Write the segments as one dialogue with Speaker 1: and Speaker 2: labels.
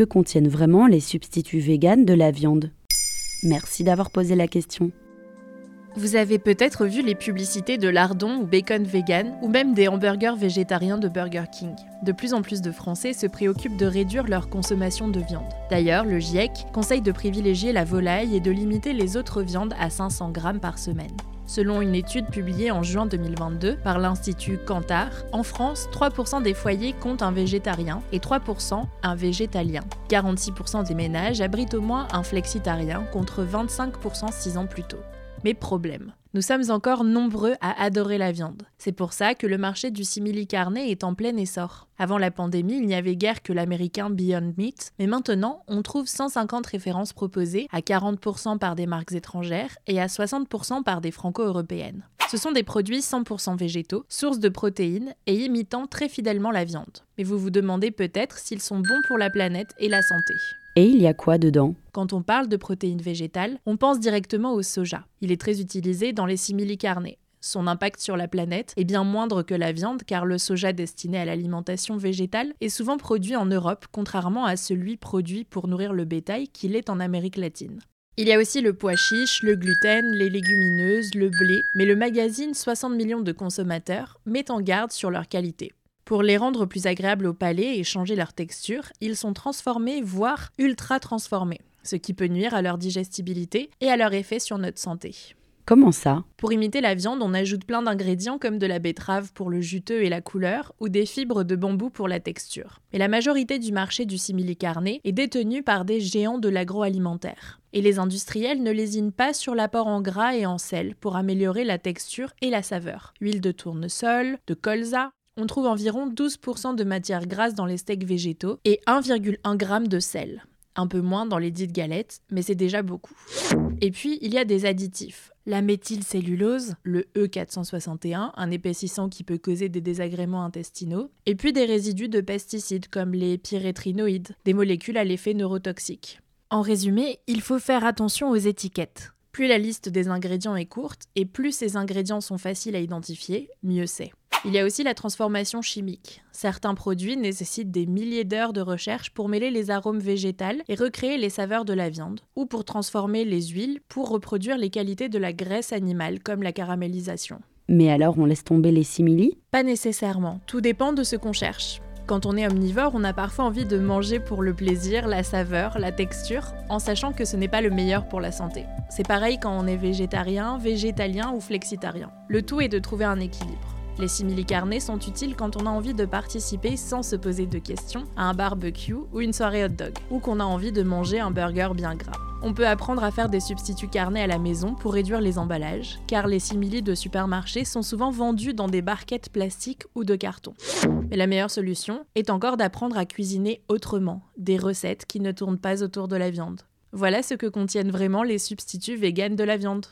Speaker 1: Que contiennent vraiment les substituts véganes de la viande Merci d'avoir posé la question.
Speaker 2: Vous avez peut-être vu les publicités de lardon ou bacon vegan, ou même des hamburgers végétariens de Burger King. De plus en plus de Français se préoccupent de réduire leur consommation de viande. D'ailleurs, le GIEC conseille de privilégier la volaille et de limiter les autres viandes à 500 grammes par semaine. Selon une étude publiée en juin 2022 par l'Institut Kantar, en France, 3% des foyers comptent un végétarien et 3% un végétalien. 46% des ménages abritent au moins un flexitarien contre 25% 6 ans plus tôt. Mais problème, nous sommes encore nombreux à adorer la viande. C'est pour ça que le marché du simili-carné est en plein essor. Avant la pandémie, il n'y avait guère que l'américain Beyond Meat, mais maintenant, on trouve 150 références proposées, à 40% par des marques étrangères et à 60% par des franco-européennes. Ce sont des produits 100% végétaux, sources de protéines et imitant très fidèlement la viande. Mais vous vous demandez peut-être s'ils sont bons pour la planète et la santé.
Speaker 1: Et il y a quoi dedans?
Speaker 2: Quand on parle de protéines végétales, on pense directement au soja. Il est très utilisé dans les simili-carnés. Son impact sur la planète est bien moindre que la viande car le soja destiné à l'alimentation végétale est souvent produit en Europe, contrairement à celui produit pour nourrir le bétail qu'il est en Amérique latine. Il y a aussi le pois chiche, le gluten, les légumineuses, le blé, mais le magazine 60 millions de consommateurs met en garde sur leur qualité. Pour les rendre plus agréables au palais et changer leur texture, ils sont transformés, voire ultra transformés, ce qui peut nuire à leur digestibilité et à leur effet sur notre santé.
Speaker 1: Comment ça?
Speaker 2: Pour imiter la viande, on ajoute plein d'ingrédients comme de la betterave pour le juteux et la couleur, ou des fibres de bambou pour la texture. Mais la majorité du marché du simili-carné est détenue par des géants de l'agroalimentaire. Et les industriels ne lésinent pas sur l'apport en gras et en sel pour améliorer la texture et la saveur. Huile de tournesol, de colza, on trouve environ 12% de matière grasse dans les steaks végétaux et 1,1 g de sel. Un peu moins dans les dites galettes, mais c'est déjà beaucoup. Et puis, il y a des additifs. La méthylcellulose, le E461, un épaississant qui peut causer des désagréments intestinaux, et puis des résidus de pesticides comme les pyrétrinoïdes, des molécules à l'effet neurotoxique. En résumé, il faut faire attention aux étiquettes. Plus la liste des ingrédients est courte et plus ces ingrédients sont faciles à identifier, mieux c'est. Il y a aussi la transformation chimique. Certains produits nécessitent des milliers d'heures de recherche pour mêler les arômes végétales et recréer les saveurs de la viande, ou pour transformer les huiles pour reproduire les qualités de la graisse animale comme la caramélisation.
Speaker 1: Mais alors on laisse tomber les simili?
Speaker 2: Pas nécessairement, tout dépend de ce qu'on cherche. Quand on est omnivore, on a parfois envie de manger pour le plaisir, la saveur, la texture, en sachant que ce n'est pas le meilleur pour la santé. C'est pareil quand on est végétarien, végétalien ou flexitarien. Le tout est de trouver un équilibre. Les simili-carnés sont utiles quand on a envie de participer sans se poser de questions à un barbecue ou une soirée hot dog, ou qu'on a envie de manger un burger bien gras. On peut apprendre à faire des substituts carnés à la maison pour réduire les emballages, car les simili de supermarché sont souvent vendus dans des barquettes plastiques ou de carton. Mais la meilleure solution est encore d'apprendre à cuisiner autrement, des recettes qui ne tournent pas autour de la viande. Voilà ce que contiennent vraiment les substituts véganes de la viande.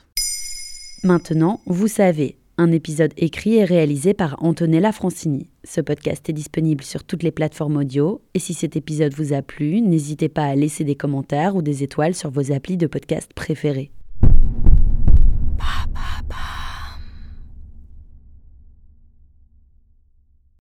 Speaker 1: Maintenant, vous savez, un épisode écrit et réalisé par Antonella Francini. Ce podcast est disponible sur toutes les plateformes audio et si cet épisode vous a plu, n'hésitez pas à laisser des commentaires ou des étoiles sur vos applis de podcast préférés.